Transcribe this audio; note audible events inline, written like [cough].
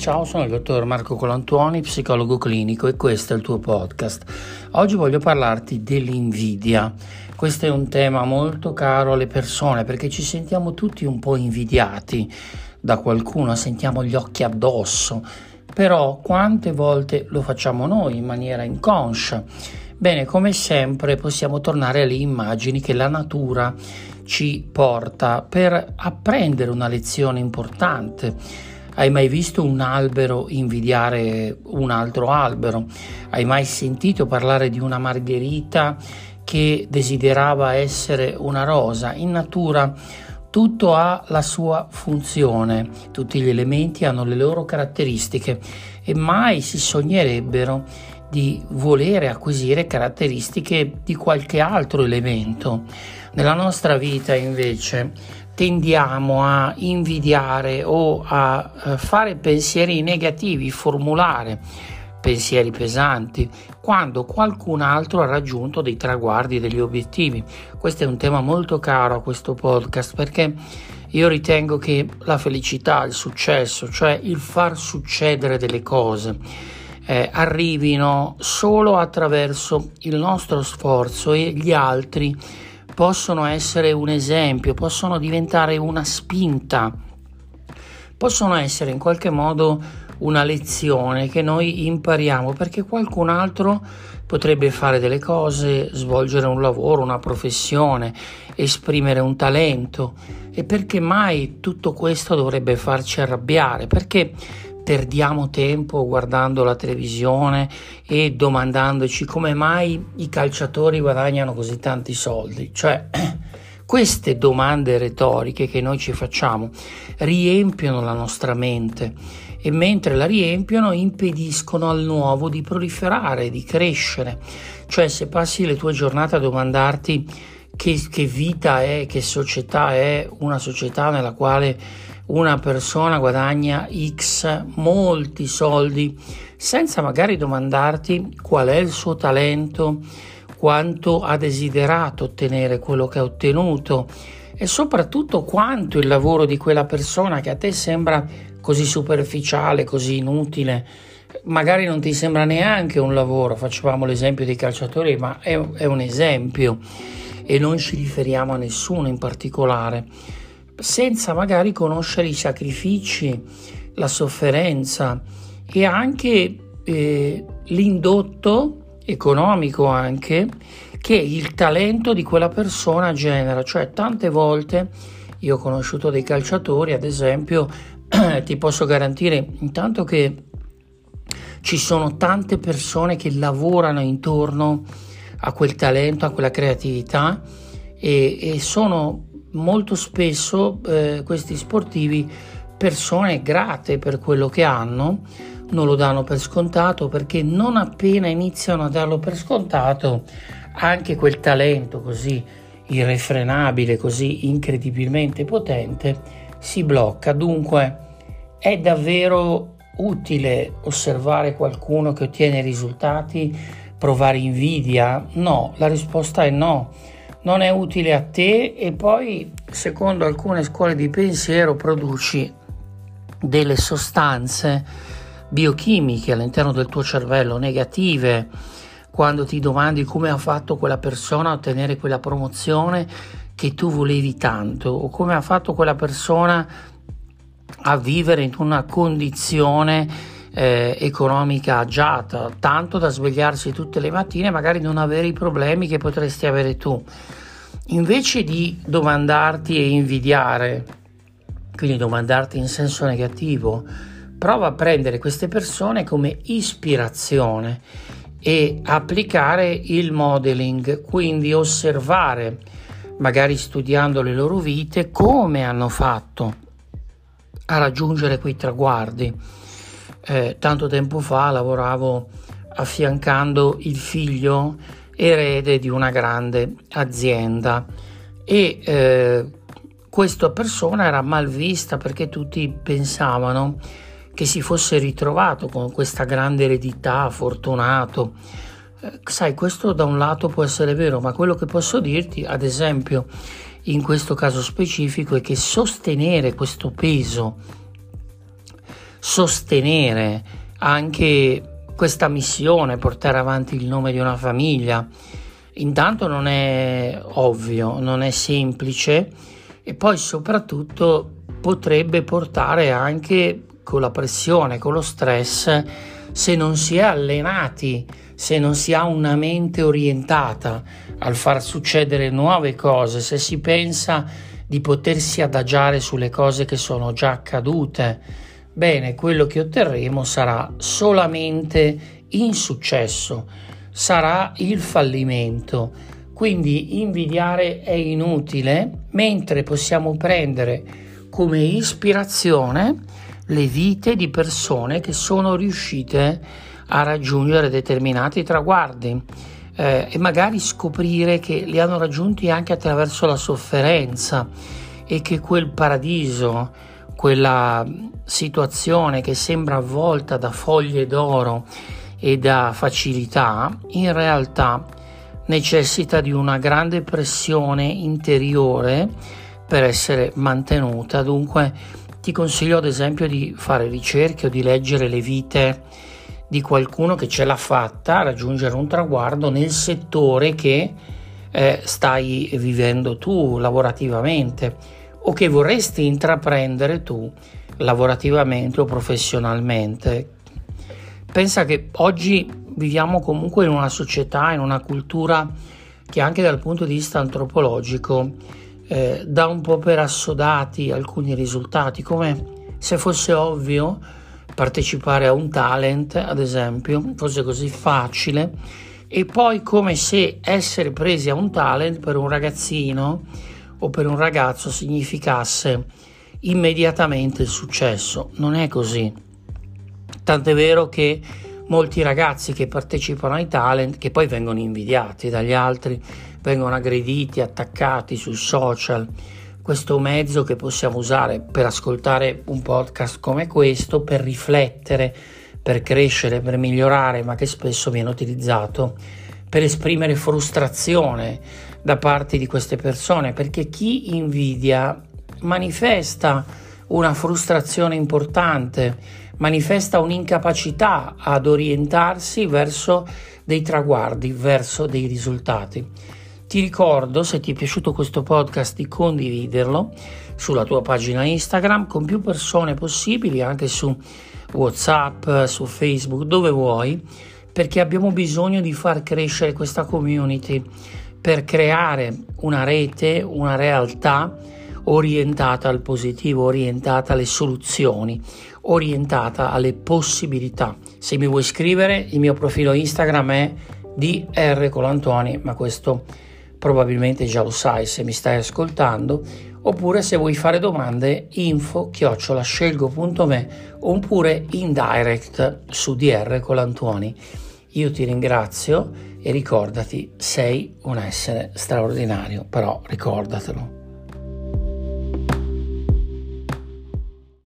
Ciao, sono il dottor Marco Colantuoni, psicologo clinico e questo è il tuo podcast. Oggi voglio parlarti dell'invidia. Questo è un tema molto caro alle persone perché ci sentiamo tutti un po' invidiati da qualcuno, sentiamo gli occhi addosso, però quante volte lo facciamo noi in maniera inconscia? Bene, come sempre possiamo tornare alle immagini che la natura ci porta per apprendere una lezione importante hai mai visto un albero invidiare un altro albero? Hai mai sentito parlare di una margherita che desiderava essere una rosa? In natura tutto ha la sua funzione, tutti gli elementi hanno le loro caratteristiche e mai si sognerebbero di volere acquisire caratteristiche di qualche altro elemento. Nella nostra vita invece tendiamo a invidiare o a eh, fare pensieri negativi, formulare pensieri pesanti, quando qualcun altro ha raggiunto dei traguardi, degli obiettivi. Questo è un tema molto caro a questo podcast perché io ritengo che la felicità, il successo, cioè il far succedere delle cose, eh, arrivino solo attraverso il nostro sforzo e gli altri possono essere un esempio, possono diventare una spinta, possono essere in qualche modo una lezione che noi impariamo perché qualcun altro potrebbe fare delle cose, svolgere un lavoro, una professione, esprimere un talento e perché mai tutto questo dovrebbe farci arrabbiare? Perché perdiamo tempo guardando la televisione e domandandoci come mai i calciatori guadagnano così tanti soldi. Cioè, [clears throat] queste domande retoriche che noi ci facciamo riempiono la nostra mente e mentre la riempiono impediscono al nuovo di proliferare, di crescere. Cioè, se passi le tue giornate a domandarti che, che vita è, che società è una società nella quale una persona guadagna X molti soldi senza magari domandarti qual è il suo talento, quanto ha desiderato ottenere quello che ha ottenuto e soprattutto quanto il lavoro di quella persona che a te sembra così superficiale, così inutile, magari non ti sembra neanche un lavoro, facevamo l'esempio dei calciatori, ma è, è un esempio e non ci riferiamo a nessuno in particolare senza magari conoscere i sacrifici, la sofferenza e anche eh, l'indotto economico anche che il talento di quella persona genera, cioè tante volte io ho conosciuto dei calciatori, ad esempio, [clears throat] ti posso garantire intanto che ci sono tante persone che lavorano intorno a quel talento, a quella creatività e, e sono molto spesso eh, questi sportivi persone grate per quello che hanno non lo danno per scontato perché non appena iniziano a darlo per scontato anche quel talento così irrefrenabile, così incredibilmente potente si blocca. Dunque è davvero utile osservare qualcuno che ottiene risultati, provare invidia? No, la risposta è no non è utile a te e poi secondo alcune scuole di pensiero produci delle sostanze biochimiche all'interno del tuo cervello negative. Quando ti domandi come ha fatto quella persona a ottenere quella promozione che tu volevi tanto o come ha fatto quella persona a vivere in una condizione eh, economica agiata, tanto da svegliarsi tutte le mattine e magari non avere i problemi che potresti avere tu. Invece di domandarti e invidiare, quindi domandarti in senso negativo, prova a prendere queste persone come ispirazione e applicare il modeling, quindi osservare, magari studiando le loro vite, come hanno fatto a raggiungere quei traguardi eh, tanto tempo fa lavoravo affiancando il figlio erede di una grande azienda e eh, questa persona era mal vista perché tutti pensavano che si fosse ritrovato con questa grande eredità, fortunato. Eh, sai, questo da un lato può essere vero, ma quello che posso dirti, ad esempio, in questo caso specifico, è che sostenere questo peso sostenere anche questa missione, portare avanti il nome di una famiglia. Intanto non è ovvio, non è semplice e poi soprattutto potrebbe portare anche con la pressione, con lo stress, se non si è allenati, se non si ha una mente orientata al far succedere nuove cose, se si pensa di potersi adagiare sulle cose che sono già accadute, bene, quello che otterremo sarà solamente insuccesso, sarà il fallimento. Quindi invidiare è inutile, mentre possiamo prendere come ispirazione le vite di persone che sono riuscite a raggiungere determinati traguardi eh, e magari scoprire che li hanno raggiunti anche attraverso la sofferenza e che quel paradiso, quella situazione che sembra avvolta da foglie d'oro e da facilità, in realtà necessita di una grande pressione interiore per essere mantenuta. Dunque ti consiglio ad esempio di fare ricerche o di leggere le vite di qualcuno che ce l'ha fatta a raggiungere un traguardo nel settore che eh, stai vivendo tu lavorativamente o che vorresti intraprendere tu lavorativamente o professionalmente. Pensa che oggi viviamo comunque in una società, in una cultura che anche dal punto di vista antropologico eh, dà un po' per assodati alcuni risultati, come se fosse ovvio partecipare a un talent, ad esempio, fosse così facile, e poi come se essere presi a un talent per un ragazzino o per un ragazzo significasse immediatamente il successo. Non è così. Tant'è vero che molti ragazzi che partecipano ai talent, che poi vengono invidiati dagli altri, vengono aggrediti, attaccati sui social, questo mezzo che possiamo usare per ascoltare un podcast come questo, per riflettere, per crescere, per migliorare, ma che spesso viene utilizzato per esprimere frustrazione da parte di queste persone, perché chi invidia manifesta una frustrazione importante, manifesta un'incapacità ad orientarsi verso dei traguardi, verso dei risultati. Ti ricordo, se ti è piaciuto questo podcast, di condividerlo sulla tua pagina Instagram con più persone possibili, anche su WhatsApp, su Facebook, dove vuoi, perché abbiamo bisogno di far crescere questa community per creare una rete, una realtà orientata al positivo, orientata alle soluzioni, orientata alle possibilità. Se mi vuoi scrivere, il mio profilo Instagram è DR Colantoni, ma questo probabilmente già lo sai se mi stai ascoltando, oppure se vuoi fare domande info chiocciolascelgo.me oppure in direct su DR Colantuoni. Io ti ringrazio e ricordati, sei un essere straordinario, però ricordatelo.